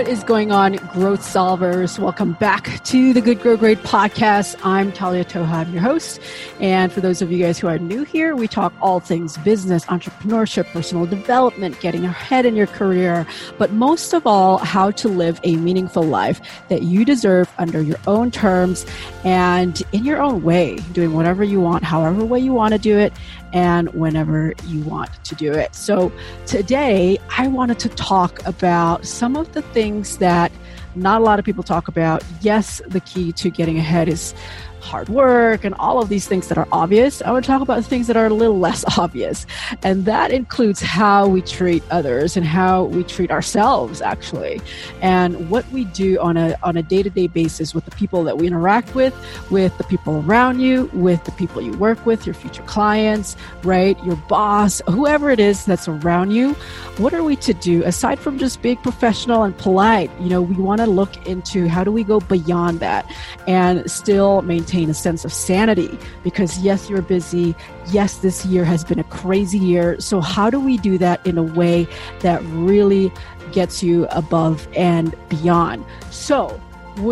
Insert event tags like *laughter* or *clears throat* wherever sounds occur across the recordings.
What is going on, growth solvers? Welcome back to the Good Grow Great podcast. I'm Talia Toha, I'm your host. And for those of you guys who are new here, we talk all things business, entrepreneurship, personal development, getting ahead in your career, but most of all, how to live a meaningful life that you deserve under your own terms and in your own way, doing whatever you want, however way you want to do it, and whenever you want to do it. So today, I wanted to talk about some of the things that not a lot of people talk about. Yes, the key to getting ahead is hard work and all of these things that are obvious. I want to talk about things that are a little less *laughs* obvious. And that includes how we treat others and how we treat ourselves actually. And what we do on a on a day-to-day basis with the people that we interact with, with the people around you, with the people you work with, your future clients, right? Your boss, whoever it is that's around you. What are we to do aside from just being professional and polite? You know, we want to look into how do we go beyond that and still maintain maintain a sense of sanity because yes, you're busy. Yes, this year has been a crazy year. So, how do we do that in a way that really gets you above and beyond? So,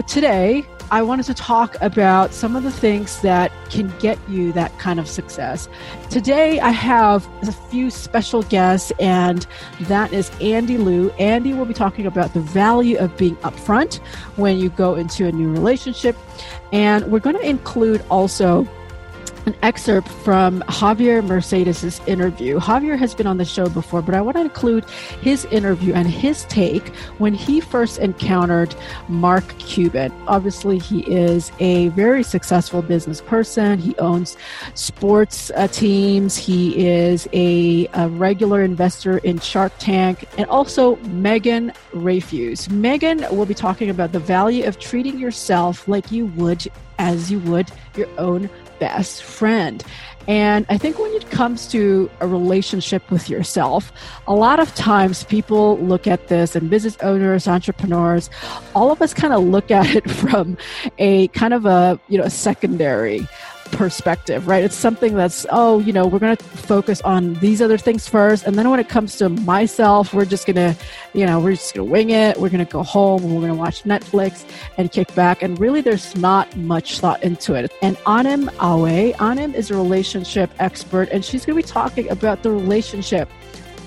today, I wanted to talk about some of the things that can get you that kind of success. Today, I have a few special guests, and that is Andi Lew. Andi will be talking about the value of being upfront when you go into a new relationship. And we're going to include also an excerpt from Javier Mercedes' interview. Javier has been on the show before, but I want to include his interview and his take when he first encountered Mark Cuban. Obviously, he is a very successful business person. He owns sports uh, teams. He is a, a regular investor in Shark Tank and also Megan Rayfuse. Megan will be talking about the value of treating yourself like you would as you would your own best friend. And I think when it comes to a relationship with yourself, a lot of times people look at this and business owners, entrepreneurs, all of us kind of look at it *laughs* from a kind of a, you know, secondary perspective, right? It's something that's, oh, you know, we're going to focus on these other things first. And then when it comes to myself, we're just going to, you know, we're just going to wing it. We're going to go home and we're going to watch Netflix and kick back. And really, there's not much thought into it. And Anim Awe, Anim is a relationship expert, and she's going to be talking about the relationship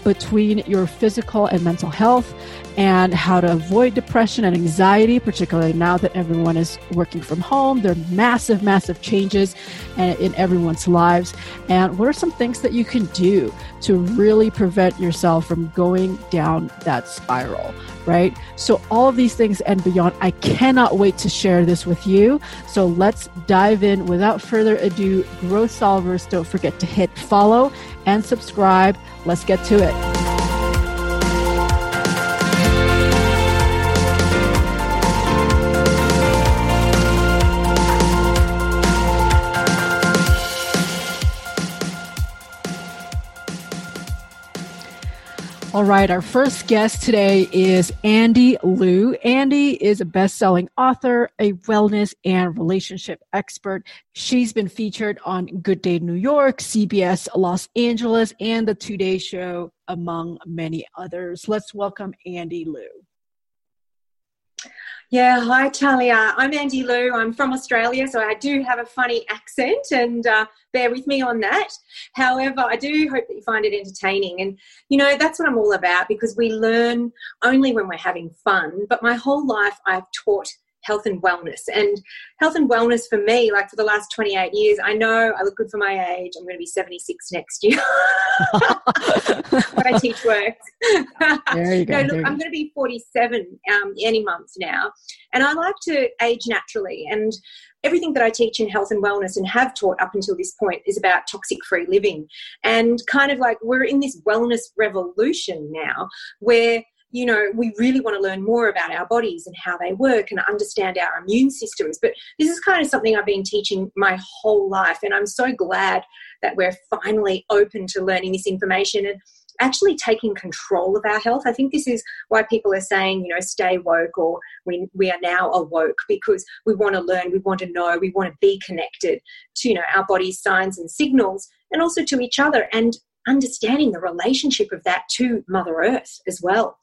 between your physical and mental health and how to avoid depression and anxiety, particularly now that everyone is working from home. There are massive, massive changes in everyone's lives. And what are some things that you can do to really prevent yourself from going down that spiral, right? So, all of these things and beyond, I cannot wait to share this with you. So, let's dive in without further ado. Growth Solvers, don't forget to hit follow and subscribe. Let's get to it. All right, our first guest today is Andi Lew. Andi is a best selling author, a wellness and relationship expert. She's been featured on Good Day New York, CBS Los Angeles, and The Today Show, among many others. Let's welcome Andi Lew. Yeah, hi Talia. I'm Andi Lew. I'm from Australia, so I do have a funny accent, and uh, bear with me on that. However, I do hope that you find it entertaining. And, you know, that's what I'm all about because we learn only when we're having fun. But my whole life, I've taught health and wellness. And health and wellness for me, like for the last 28 years, I know I look good for my age. I'm going to be 76 next year. *laughs* but I teach works. *laughs* There you go. no, look, I'm going to be 47 um, any month now. And I like to age naturally. And everything that I teach in health and wellness and have taught up until this point is about toxic free living. And kind of like we're in this wellness revolution now where you know, we really want to learn more about our bodies and how they work and understand our immune systems. But this is kind of something I've been teaching my whole life. And I'm so glad that we're finally open to learning this information and actually taking control of our health. I think this is why people are saying, you know, stay woke or we, we are now awoke because we want to learn, we want to know, we want to be connected to, you know, our body's signs and signals and also to each other. And understanding the relationship of that to Mother Earth as well.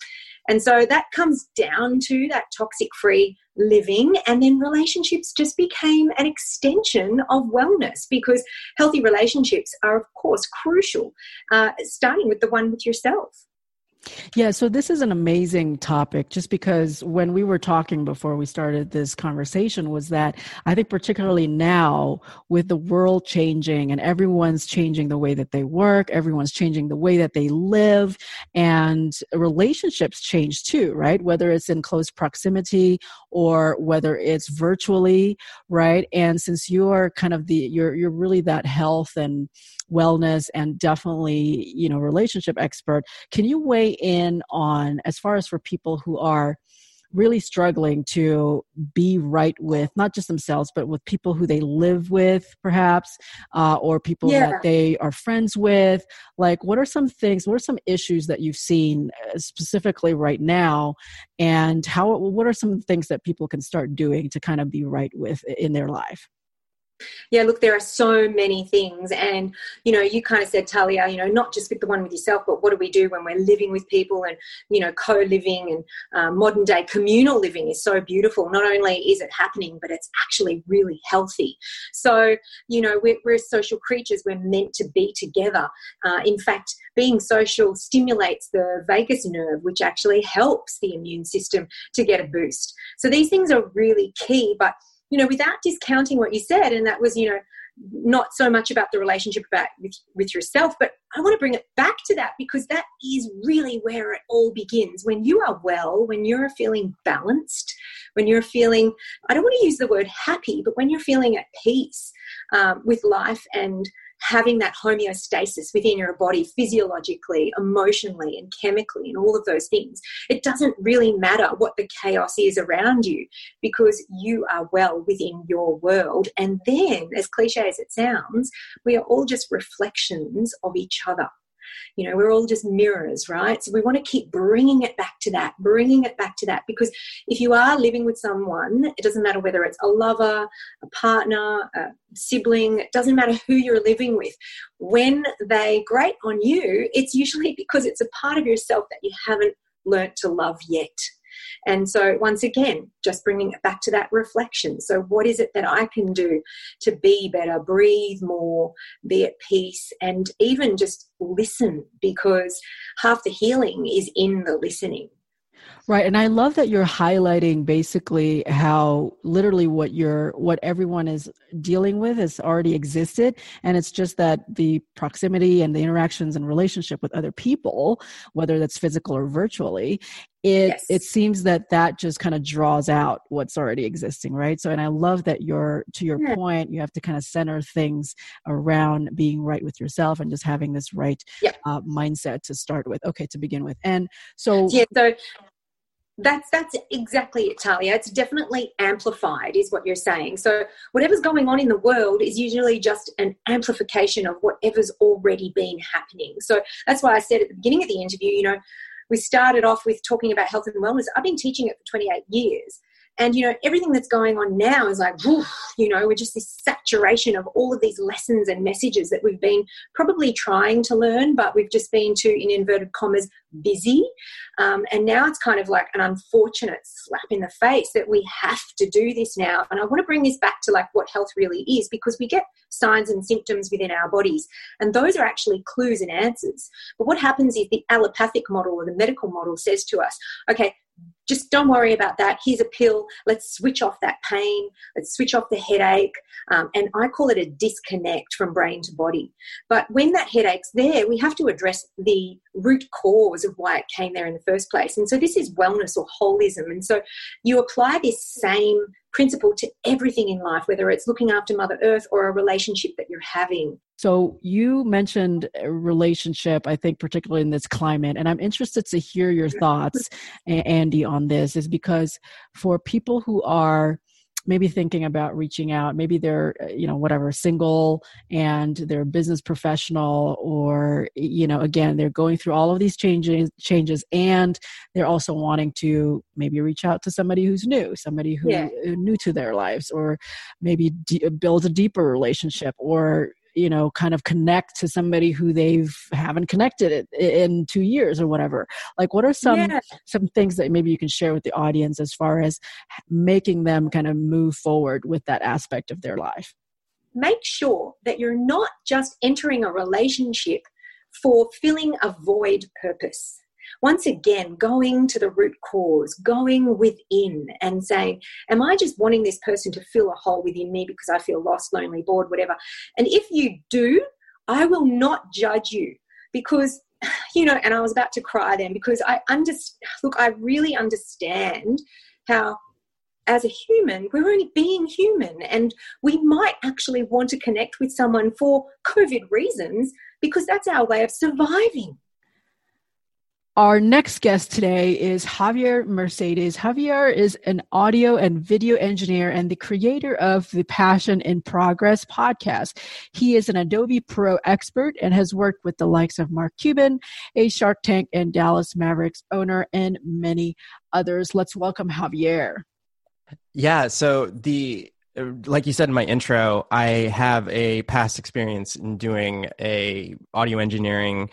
And so that comes down to that toxic free living. And then relationships just became an extension of wellness because healthy relationships are, of course, crucial, uh, starting with the one with yourself. Yeah, so this is an amazing topic just because when we were talking before we started this conversation was that I think particularly now with the world changing and everyone's changing the way that they work, everyone's changing the way that they live and relationships change too, right? Whether it's in close proximity or whether it's virtually, right? And since you're kind of the you're you're really that health and wellness and definitely you know relationship expert can you weigh in on as far as for people who are really struggling to be right with not just themselves but with people who they live with perhaps uh, or people yeah. that they are friends with like what are some things what are some issues that you've seen uh, specifically right now and how what are some things that people can start doing to kind of be right with in their life yeah, look, there are so many things. And, you know, you kind of said, Talia, you know, not just with the one with yourself, but what do we do when we're living with people and, you know, co living and uh, modern day communal living is so beautiful. Not only is it happening, but it's actually really healthy. So, you know, we're, we're social creatures, we're meant to be together. Uh, in fact, being social stimulates the vagus nerve, which actually helps the immune system to get a boost. So these things are really key, but you know, without discounting what you said, and that was, you know, not so much about the relationship about with, with yourself, but I want to bring it back to that because that is really where it all begins. When you are well, when you're feeling balanced, when you're feeling, I don't want to use the word happy, but when you're feeling at peace um, with life and having that homeostasis within your body physiologically, emotionally, and chemically, and all of those things. It doesn't really matter what the chaos is around you because you are well within your world. And then, as cliche as it sounds, we are all just reflections of each other. You know, we're all just mirrors, right? So we want to keep bringing it back to that, bringing it back to that. Because if you are living with someone, it doesn't matter whether it's a lover, a partner, a sibling, it doesn't matter who you're living with. When they grate on you, it's usually *laughs* because it's a part of yourself that you haven't learnt to love yet. And so, once again, just bringing it back to that reflection. So, what is it that I can do to be better, breathe more, be at peace, and even just listen? Because half the healing is in the listening. Right. And I love that you're highlighting basically how literally what you're what everyone is dealing with has already existed. And it's just that the proximity and the interactions and relationship with other people, whether that's physical or virtually, it yes. it seems that that just kind of draws out what's already existing right so and i love that you're to your yeah. point you have to kind of center things around being right with yourself and just having this right yeah. uh, mindset to start with okay to begin with and so yeah so that's that's exactly it, Talia. It's definitely amplified, is what you're saying. So whatever's going on in the world is usually just an amplification of whatever's already been happening. So that's why I said at the beginning of the interview, you know, we started off with talking about health and wellness. I've been teaching it for 28 years. And, you know, everything that's going on now is like, whew, you know, we're just this saturation of all of these lessons and messages that we've been probably trying to learn, but we've just been too, in inverted commas, busy. Um, and now it's kind of like an unfortunate slap in the face that we have to do this now. And I want to bring this back to like what health really is because we get signs and symptoms within our bodies. And those are actually clues and answers. But what happens is the allopathic model or the medical model says to us, okay, just don't worry about that. Here's a pill. Let's switch off that pain. Let's switch off the headache. Um, and I call it a disconnect from brain to body. But when that headache's there, we have to address the root cause of why it came there in the first place. And so this is wellness or holism. And so you apply this same principle to everything in life, whether it's looking after Mother Earth or a relationship that you're having. So you mentioned a relationship, I think, particularly in this climate, and I'm interested to hear your mm-hmm. thoughts, Andi, on this, is because for people who are maybe thinking about reaching out maybe they're uh, you know whatever single and they're a business professional or you know again they're going through all of these changes changes and they're also wanting to maybe reach out to somebody who's new somebody who yeah. Uh, new to their lives or maybe d- build a deeper relationship or you know kind of connect to somebody who they've haven't connected in two years or whatever. Like what are some yeah. some things that maybe you can share with the audience as far as making them kind of move forward with that aspect of their life? Make sure that you're not just entering a relationship for filling a void purpose once again, going to the root cause, going within and saying, Am I just wanting this person to fill a hole within me because I feel lost, lonely, bored, whatever? And if you do, I will not judge you because *sighs* you know and i was about to cry then because i understand look i really understand how as a human we're only being human and we might actually want to connect with someone for covid reasons because that's our way of surviving our next guest today is Javier Mercedes. Javier is an audio and video engineer and the creator of the Passion in Progress podcast. He is an Adobe Pro expert and has worked with the likes of Mark Cuban, a Shark Tank and Dallas Mavericks owner, and many others. Let's welcome Javier. Yeah, so the like you said in my intro, I have a past experience in doing a audio engineering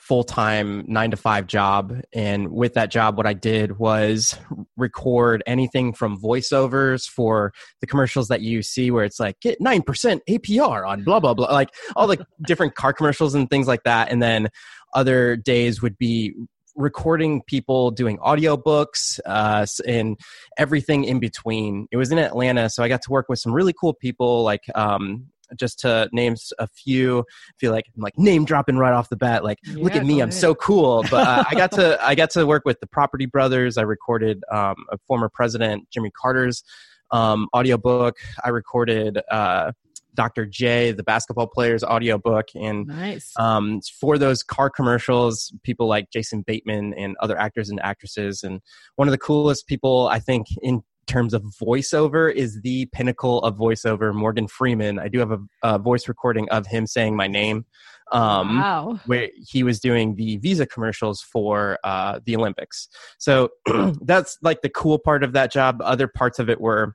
full time nine to five job. And with that job, what I did was record anything from voiceovers for the commercials that you see where it's like, get 9% APR on blah, blah, blah, like all the *laughs* different car commercials and things like that. And then other days would be recording people doing audiobooks uh, and everything in between. It was in Atlanta, so I got to work with some really cool people like um, just to name a few feel like I'm like name dropping right off the bat like yeah, look at me i'm so cool *laughs* but uh, i got to i got to work with the property brothers i recorded um, a former president jimmy carter's um, audiobook i recorded uh, Dr. J, the basketball player's audiobook. And nice. um, for those car commercials, people like Jason Bateman and other actors and actresses. And one of the coolest people, I think, in terms of voiceover is the pinnacle of voiceover. Morgan Freeman. I do have a, a voice recording of him saying my name. Um, wow. Where he was doing the Visa commercials for uh, the Olympics. So *clears throat* that's like the cool part of that job. Other parts of it were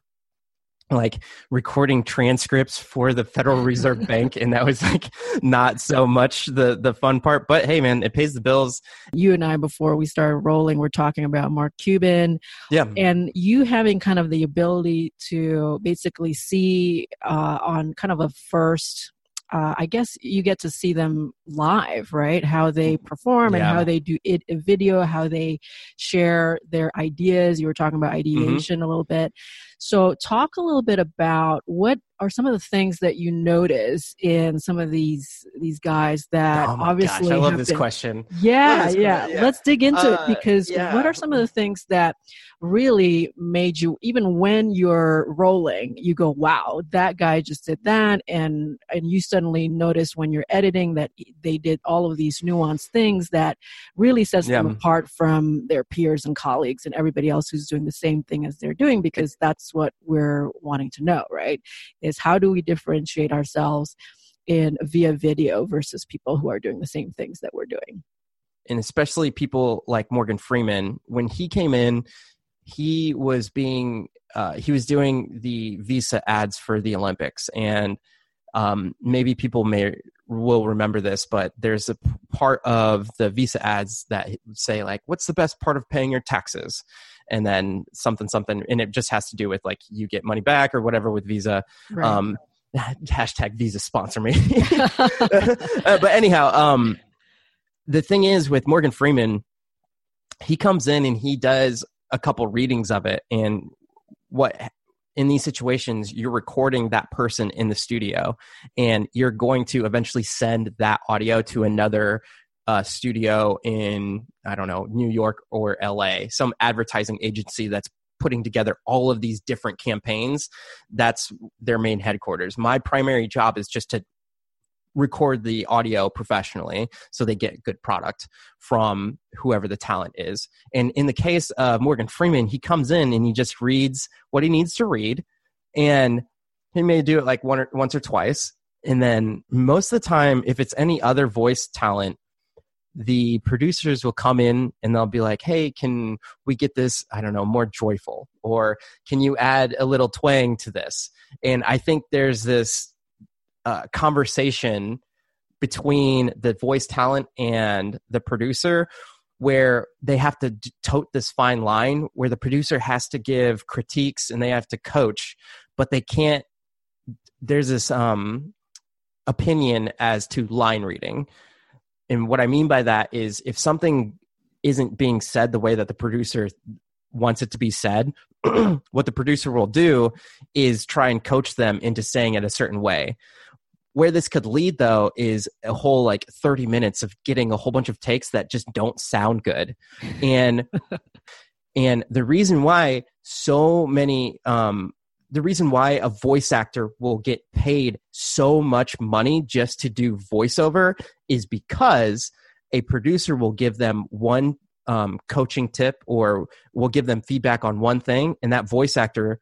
like recording transcripts for the Federal Reserve *laughs* Bank and that was like not so much the the fun part but hey man it pays the bills you and I before we started rolling we're talking about Mark Cuban yeah and you having kind of the ability to basically see uh, on kind of a first uh, I guess you get to see them live, right? How they perform yeah. and how they do it, video, how they share their ideas. You were talking about mm-hmm. ideation mm-hmm. a little bit. So, talk a little bit about what are some of the things that you notice in some of these these guys that oh obviously gosh, I love this been, question. Yeah, this yeah. yeah. Let's dig into uh, it because yeah. what are some of the things that really made you even when you're rolling, you go, "Wow, that guy just did that," and and you suddenly notice when you're editing that they did all of these nuanced things that really sets yeah. them apart from their peers and colleagues and everybody else who's doing the same thing as they're doing because that's what we're wanting to know, right? Is how do we differentiate ourselves in via video versus people who are doing the same things that we're doing? And especially people like Morgan Freeman, when he came in, he was being uh, he was doing the visa ads for the Olympics, and um, maybe people may will remember this, but there's a part of the visa ads that say like, "What's the best part of paying your taxes?" and then something something and it just has to do with like you get money back or whatever with visa right. um *laughs* hashtag visa sponsor me *laughs* *laughs* uh, but anyhow um the thing is with morgan freeman he comes in and he does a couple readings of it and what in these situations you're recording that person in the studio and you're going to eventually send that audio to another uh, studio in I don't know New York or L.A. Some advertising agency that's putting together all of these different campaigns. That's their main headquarters. My primary job is just to record the audio professionally so they get good product from whoever the talent is. And in the case of Morgan Freeman, he comes in and he just reads what he needs to read and he may do it like one or, once or twice and then most of the time if it's any other voice talent the producers will come in and they'll be like, hey, can we get this, I don't know, more joyful? Or can you add a little twang to this? And I think there's this uh, conversation between the voice talent and the producer where they have to tote this fine line where the producer has to give critiques and they have to coach but they can't there's this um opinion as to line reading. And what i mean by that is if something isn't being said the way that the producer wants it to be said *clears throat* what the producer will do is try and coach them into saying it a certain way where this could lead though is a whole like 30 minutes of getting a whole bunch of takes that just don't sound good. And *laughs* and the reason why so many um the reason why a voice actor will get paid so much money just to do voiceover is because a producer will give them one um, coaching tip or will give them feedback on one thing and that voice actor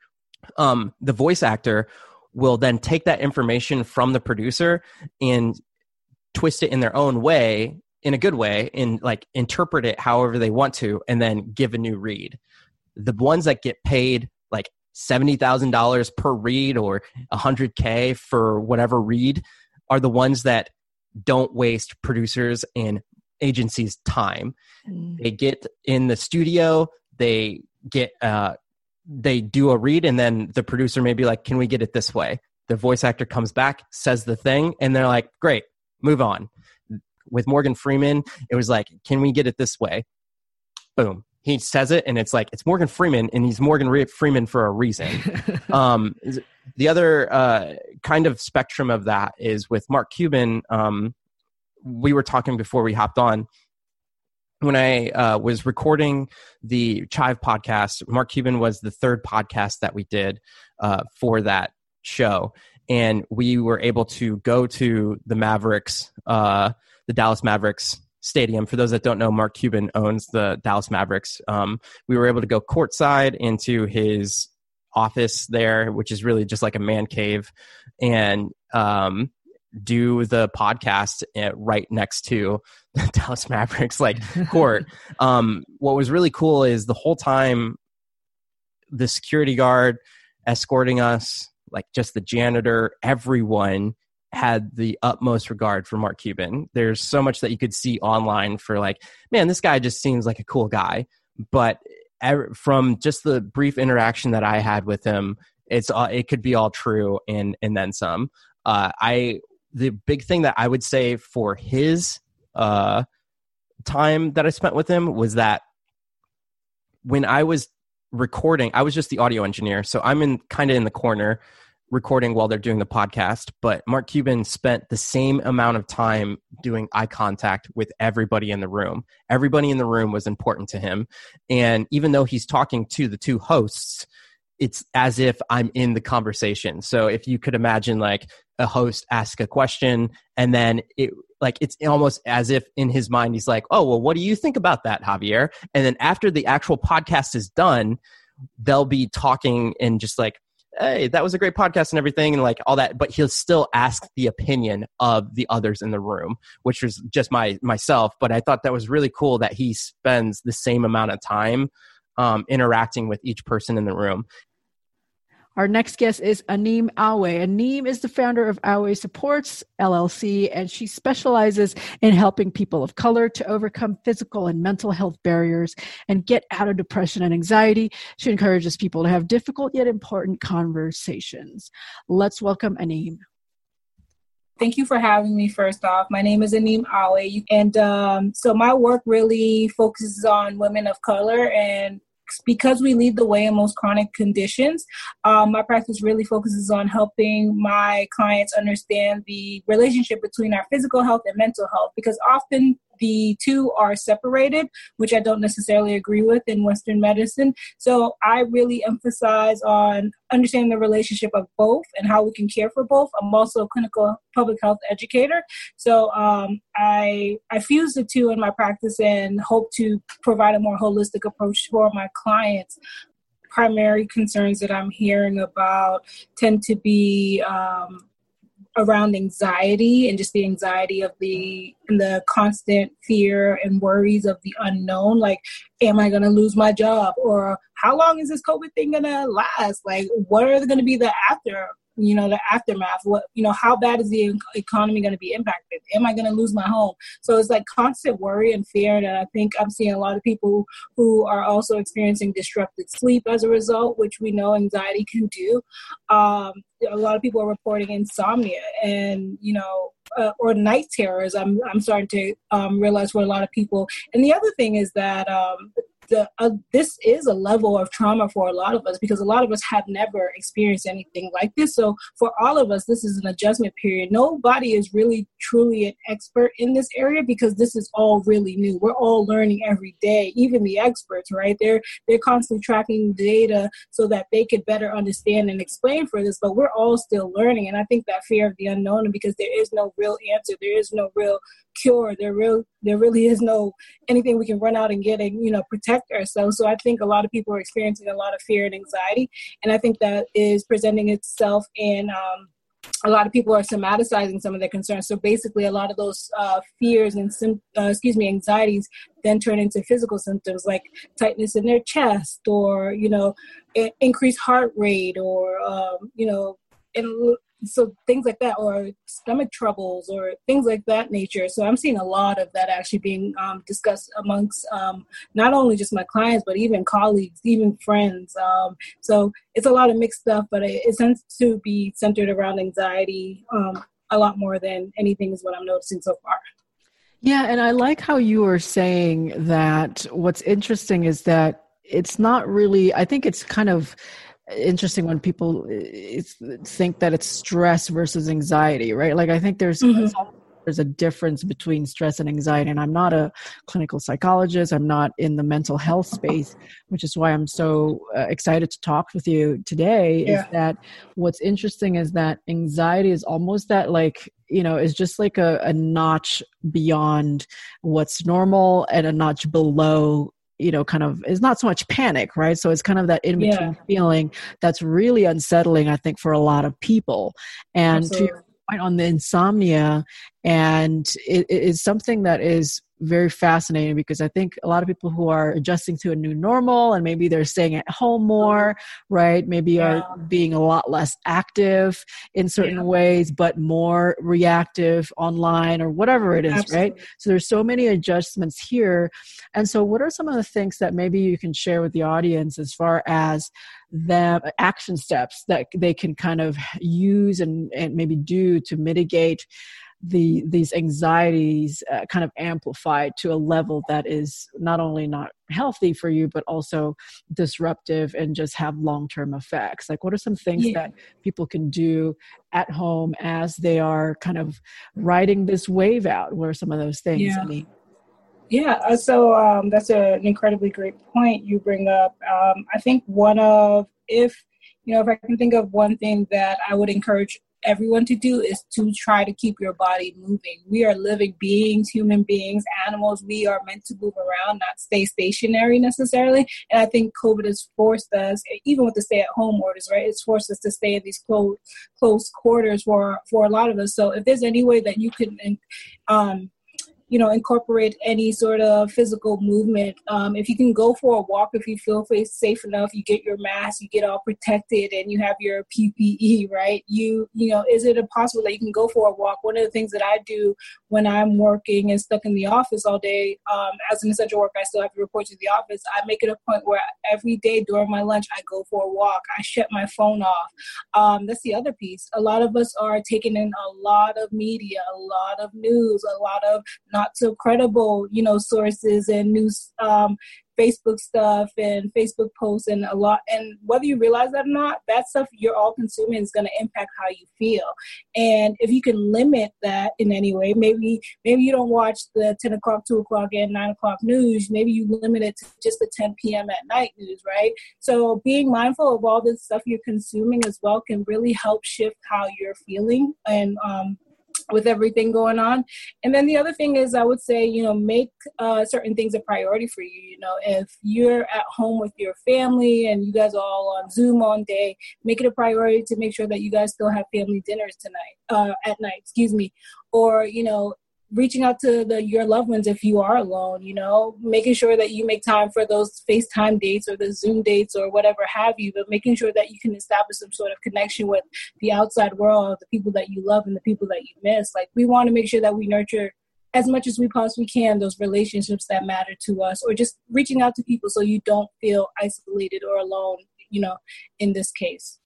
um, the voice actor will then take that information from the producer and twist it in their own way in a good way and like interpret it however they want to and then give a new read the ones that get paid like $70,000 per read or 100k for whatever read are the ones that don't waste producers and agencies time mm. they get in the studio they get uh, they do a read and then the producer may be like, can we get it this way? The voice actor comes back, says the thing, and they're like, great, move on. With Morgan Freeman, it was like, can we get it this way? Boom. He says it, and it's like, it's Morgan Freeman, and he's Morgan Freeman for a reason. *laughs* um, the other uh, kind of spectrum of that is with Mark Cuban. Um, we were talking before we hopped on when I uh, was recording the Chive podcast, Mark Cuban was the third podcast that we did uh, for that show. And we were able to go to the Mavericks, uh, the Dallas Mavericks stadium. For those that don't know, Mark Cuban owns the Dallas Mavericks. Um, we were able to go courtside into his office there, which is really just like a man cave. And um, do the podcast right next to *laughs* Dallas Mavericks like court. um, what was really cool is the whole time the security guard escorting us, like just the janitor, everyone had the utmost regard for Mark Cuban. There's so much that you could see online for like, man, this guy just seems like a cool guy. But from just the brief interaction that I had with him, it's uh, it could be all true and and then some. Uh, I the big thing that I would say for his uh, time that I spent with him was that when I was recording, I was just the audio engineer, so I'm in kind of in the corner recording while they're doing the podcast. But Mark Cuban spent the same amount of time doing eye contact with everybody in the room. Everybody in the room was important to him, and even though he's talking to the two hosts, it's as if I'm in the conversation. So if you could imagine like a host ask a question and then it like it's almost as if in his mind he's like, "Oh, well what do you think about that, Javier?" And then after the actual podcast is done, they'll be talking and just like, "Hey, that was a great podcast and everything and like all that, but he'll still ask the opinion of the others in the room, which was just my myself, but I thought that was really cool that he spends the same amount of time um, interacting with each person in the room. Our next guest is Aneem Awe. Aneem is the founder of Awe Supports LLC, and she specializes in helping people of color to overcome physical and mental health barriers and get out of depression and anxiety. She encourages people to have difficult yet important conversations. Let's welcome Aneem. Thank you for having me. First off, my name is Aneem Awe, and um, so my work really focuses on women of color and because we lead the way in most chronic conditions, um, my practice really focuses on helping my clients understand the relationship between our physical health and mental health because often the two are separated, which I don't necessarily agree with in Western medicine. So I really emphasize on understanding the relationship of both and how we can care for both. I'm also a clinical public health educator, so um, I I fuse the two in my practice and hope to provide a more holistic approach for my clients primary concerns that I'm hearing about tend to be um, around anxiety and just the anxiety of the and the constant fear and worries of the unknown like am i going to lose my job? Or how long is this covid thing going to last? Like what are going to be the after you know the aftermath what you know how bad is the economy going to be impacted? Am i going to lose my home? So it's like constant worry and fear and i think i'm seeing a lot of people who are also experiencing disrupted sleep as a result which we know anxiety can do. Um, a lot of people are reporting insomnia and you know uh, or night terrors. I'm i'm starting to um, realize for a lot of people and the other thing is that um, the uh, this is a level of trauma for a lot of us because a lot of us have never experienced anything like this. So for all of us, this is an adjustment period. Nobody is really truly an expert in this area because this is all really new. We're all learning every day. Even the experts, right? They're they're constantly tracking data so that they could better understand and explain for this. But we're all still learning, and I think that fear of the unknown, because there is no real answer, there is no real cure. There real there really is no anything we can run out and get and you know protect ourselves. So I think a lot of people are experiencing a lot of fear and anxiety, and I think that is presenting itself in. Um, a lot of people are somaticizing some of their concerns. So basically, a lot of those uh, fears and uh, excuse me anxieties then turn into physical symptoms like tightness in their chest, or you know, increased heart rate, or um, you know, in so things like that or stomach troubles or things like that nature. So i'm seeing a lot of that actually being um, discussed amongst um, not only just my clients but even colleagues even friends um, so it's a lot of mixed stuff but it, it tends to be centered around anxiety um, a lot more than anything is what i'm noticing so far. Yeah and i like how you are saying that. What's interesting is that it's not really i think it's kind of interesting when people eh, think that it's stress versus anxiety right like i think there's mm-hmm. there's a difference between stress and anxiety and i'm not a clinical psychologist i'm not in the mental health space which is why i'm so uh, excited to talk with you today yeah. is that what's interesting is that anxiety is almost that like you know is just like a, a notch beyond what's normal and a notch below you know kind of is not so much panic right so it's kind of that in between yeah. feeling that's really unsettling i think for a lot of people and Absolutely. to your point on the insomnia and it, it is something that is very fascinating because I think a lot of people who are adjusting to a new normal and maybe they're staying at home more, right? Maybe yeah. are being a lot less active in certain yeah. ways, but more reactive online or whatever it is, Absolutely. right? So there's so many adjustments here. And so, what are some of the things that maybe you can share with the audience as far as them action steps that they can kind of use and, and maybe do to mitigate? The these anxieties uh, kind of amplified to a level that is not only not healthy for you but also disruptive and just have long-term effects like what are some things yeah. that people can do at home as they are kind of riding this wave out what are some of those things yeah. Yeah, uh, so um, that's a, an incredibly great point you bring up. Um, I think one of, if, you know, if I can think of one thing that I would encourage everyone to do is to try to keep your body moving. We are living beings, human beings, animals. We are meant to move around, not stay stationary necessarily. And I think COVID has forced us, even with the stay at home orders, right? It's forced us to stay in these close, close quarters for, for a lot of us. So if there's any way that you can, um, you know incorporate any sort of physical movement. Um, if you can go for a walk if you feel safe enough you get your mask you get all protected and you have your ppe right? You you know is it possible that you can go for a walk? One of the things that i do when i'm working and stuck in the office all day um, as an essential worker i still have to report to the office. I make it a point where every day during my lunch i go for a walk. I shut my phone off. Um, that's the other piece. A lot of us are taking in a lot of media a lot of news a lot of non not so credible, you know, sources and news, um, Facebook stuff and Facebook posts and a lot. And whether you realize that or not, that stuff you're all consuming is going to impact how you feel. And if you can limit that in any way, maybe maybe you don't watch the 10 o'clock, 2 o'clock, and 9 o'clock news. Maybe you limit it to just the 10 p.m. at night news, right? So being mindful of all this stuff you're consuming as well can really help shift how you're feeling and um, with everything going on. And then the other thing is, I would say, you know, make uh, certain things a priority for you. You know, if you're at home with your family and you guys are all on Zoom all day, make it a priority to make sure that you guys still have family dinners tonight, uh, at night, excuse me. Or, you know, reaching out to the your loved ones if you are alone you know making sure that you make time for those facetime dates or the zoom dates or whatever have you but making sure that you can establish some sort of connection with the outside world the people that you love and the people that you miss. Like we want to make sure that we nurture as much as we possibly can those relationships that matter to us or just reaching out to people so you don't feel isolated or alone you know in this case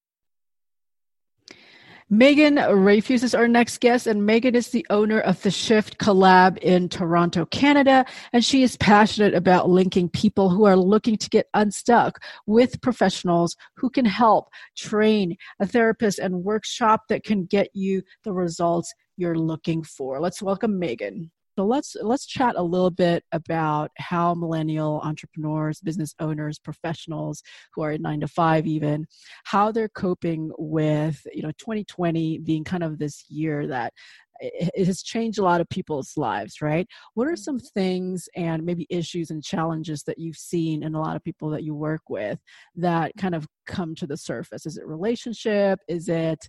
Megan Rayfuse is our next guest, and Megan is the owner of the Shift Collab in Toronto, Canada, and she is passionate about linking people who are looking to get unstuck with professionals who can help train a therapist and workshop that can get you the results you're looking for. Let's welcome Megan. So let's let's chat a little bit about how millennial entrepreneurs, business owners, professionals who are in 9 to 5 even, how they're coping with, you know, 2020 being kind of this year that it has changed a lot of people's lives, right? What are some mm-hmm. things and maybe issues and challenges that you've seen in a lot of people that you work with that kind of come to the surface? Is it relationship? Is it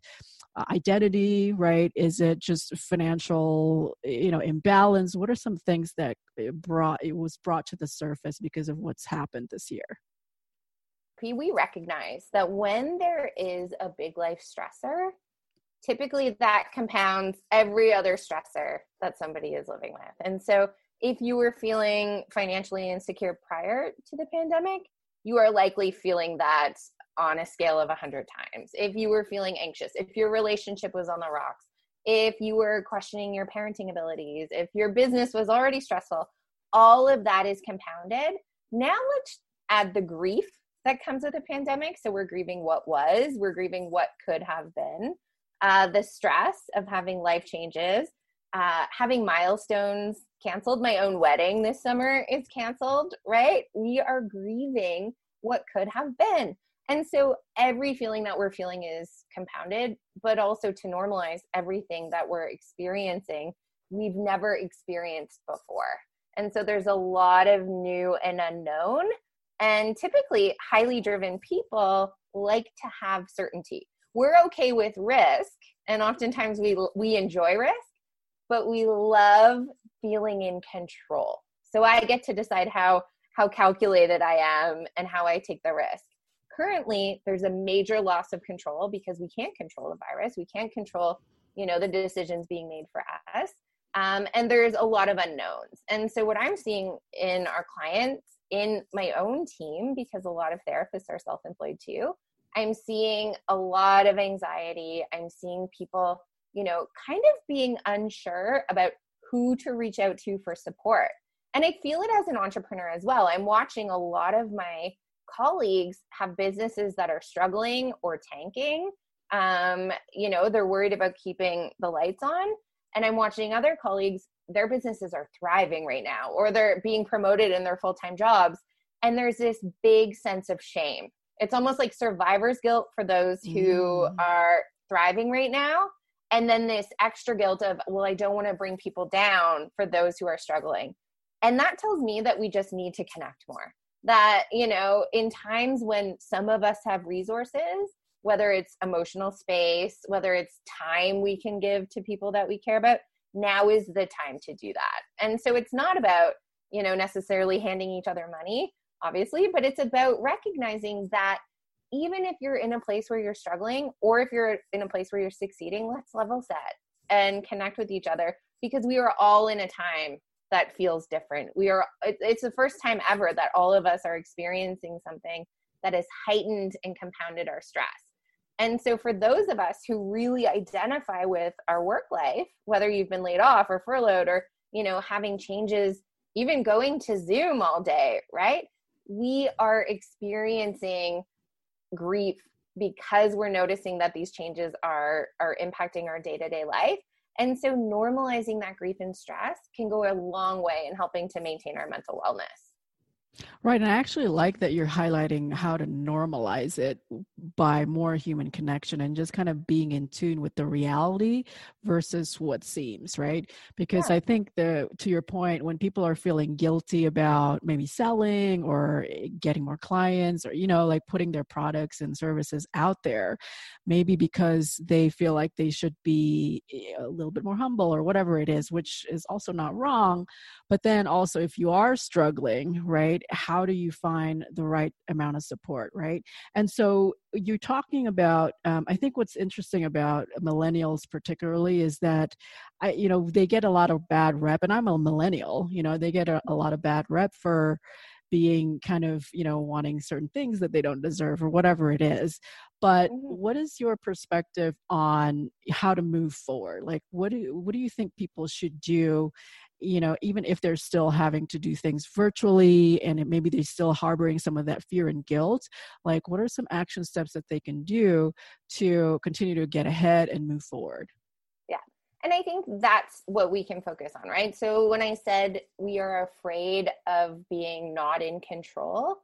uh, identity right is it just financial you know imbalance what are some things that it brought it was brought to the surface because of what's happened this year we recognize that when there is a big life stressor typically that compounds every other stressor that somebody is living with and so if you were feeling financially insecure prior to the pandemic you are likely feeling that on a scale of 100 times. If you were feeling anxious, if your relationship was on the rocks, if you were questioning your parenting abilities, if your business was already stressful, all of that is compounded. Now let's add the grief that comes with the pandemic. So we're grieving what was, we're grieving what could have been, uh, the stress of having life changes, uh, having milestones canceled. My own wedding this summer is canceled, right? We are grieving what could have been. And so every feeling that we're feeling is compounded, but also to normalize everything that we're experiencing, we've never experienced before. And so there's a lot of new and unknown. And typically, highly driven people like to have certainty. We're okay with risk, and oftentimes we, we enjoy risk, but we love feeling in control. So I get to decide how, how calculated I am and how I take the risk. Currently there's a major loss of control because we can't control the virus. We can't control you know the decisions being made for us. Um, and there's a lot of unknowns. And so what i'm seeing in our clients in my own team because a lot of therapists are self-employed too i'm seeing a lot of anxiety. I'm seeing people you know kind of being unsure about who to reach out to for support. And i feel it as an entrepreneur as well. I'm watching a lot of my colleagues have businesses that are struggling or tanking. Um, you know they're worried about keeping the lights on. And i'm watching other colleagues their businesses are thriving right now or they're being promoted in their full-time jobs. And there's this big sense of shame it's almost like survivor's guilt for those who mm. are thriving right now. And then this extra guilt of well i don't want to bring people down for those who are struggling. And that tells me that we just need to connect more. That you know in times when some of us have resources whether it's emotional space whether it's time we can give to people that we care about now is the time to do that. And so it's not about you know necessarily handing each other money obviously but it's about recognizing that even if you're in a place where you're struggling or if you're in a place where you're succeeding let's level set and connect with each other because we are all in a time that feels different. We are, it's the first time ever that all of us are experiencing something that has heightened and compounded our stress. And so, for those of us who really identify with our work life, whether you've been laid off or furloughed or, you know, having changes, even going to Zoom all day, right? We are experiencing grief because we're noticing that these changes are are impacting our day-to-day life and so normalizing that grief and stress can go a long way in helping to maintain our mental wellness. Right. And I actually like that you're highlighting how to normalize it by more human connection and just kind of being in tune with the reality versus what seems, right? Because yeah. I think the to your point, when people are feeling guilty about maybe selling or eh, getting more clients or, you know, like putting their products and services out there, maybe because they feel like they should be eh, a little bit more humble or whatever it is, which is also not wrong. But then also if you are struggling, right? How do you find the right amount of support right? And so you're talking about um, i think what's interesting about millennials particularly is that i you know they get a lot of bad rep and i'm a millennial you know they get a, a lot of bad rep for being kind of you know wanting certain things that they don't deserve or whatever it is. But mm-hmm. what is your perspective on how to move forward? Like what do what do you think people should do you know even if they're still having to do things virtually and it, maybe they're still harboring some of that fear and guilt like what are some action steps that they can do to continue to get ahead and move forward? Yeah and i think that's what we can focus on right? So when i said we are afraid of being not in control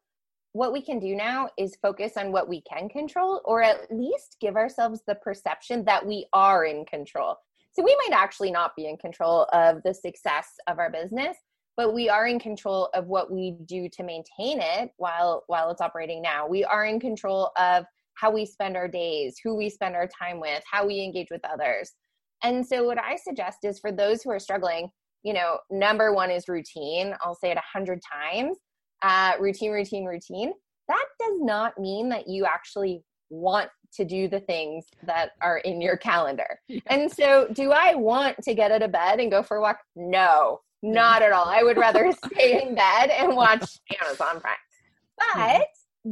what we can do now is focus on what we can control or at least give ourselves the perception that we are in control so we might actually not be in control of the success of our business, but we are in control of what we do to maintain it while while it's operating now. We are in control of how we spend our days, who we spend our time with, how we engage with others. And so what I suggest is for those who are struggling, you know, number one is routine. I'll say it a hundred times. Uh, routine, routine, routine. That does not mean that you actually want to do the things that are in your calendar. *laughs* Yeah. And so, do I want to get out of bed and go for a walk? No, not at all. I would rather *laughs* stay in bed and watch *laughs* Amazon Prime. Mm-hmm. But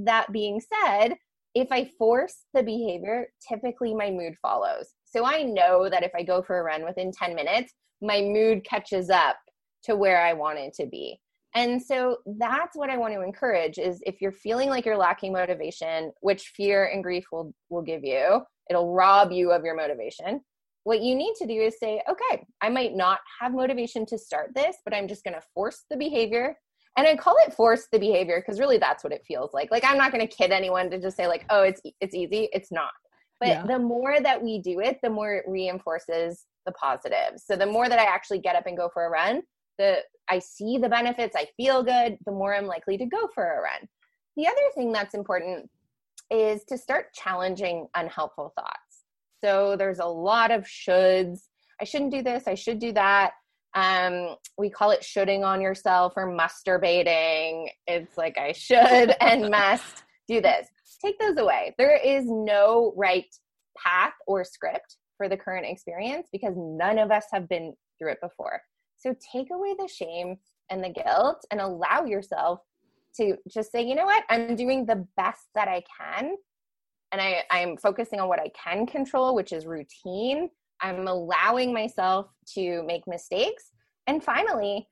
that being said, if I force the behavior, typically my mood follows. So I know that if I go for a run within 10 minutes, my mood catches up to where I want it to be. And so that's what I want to encourage is if you're feeling like you're lacking motivation, which fear and grief will will give you, it'll rob you of your motivation. What you need to do is say, okay, I might not have motivation to start this, but I'm just going to force the behavior. And I call it force the behavior because really that's what it feels like. Like I'm not going to kid anyone to just say like, "Oh, it's it's easy." It's not. But yeah. the more that we do it, the more it reinforces the positive So the more that I actually get up and go for a run, the I see the benefits, I feel good, the more I'm likely to go for a run. The other thing that's important is to start challenging unhelpful thoughts. So there's a lot of shoulds. I shouldn't do this, I should do that. Um, we call it shoulding on yourself or musturbating. It's like I should *laughs* and must do this. Take those away. There is no right path or script for the current experience because none of us have been through it before. So take away the shame and the guilt and allow yourself to just say, you know what, I'm doing the best that I can. And I, I'm focusing on what I can control, which is routine. I'm allowing myself to make mistakes. And finally,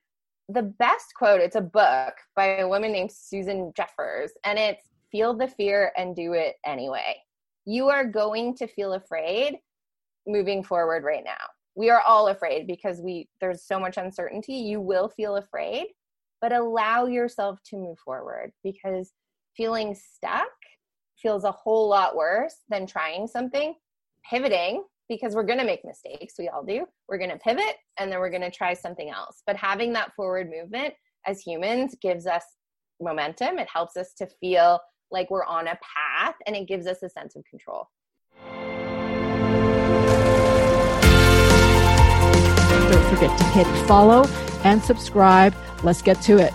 the best quote it's a book by a woman named Susan Jeffers, and it's feel the fear and do it anyway. You are going to feel afraid moving forward right now we are all afraid because we there's so much uncertainty. You will feel afraid but allow yourself to move forward because feeling stuck feels a whole lot worse than trying something pivoting because we're going to make mistakes we all do. We're going to pivot and then we're going to try something else. But having that forward movement as humans gives us momentum. It helps us to feel like we're on a path and it gives us a sense of control forget to hit follow and subscribe. Let's get to it.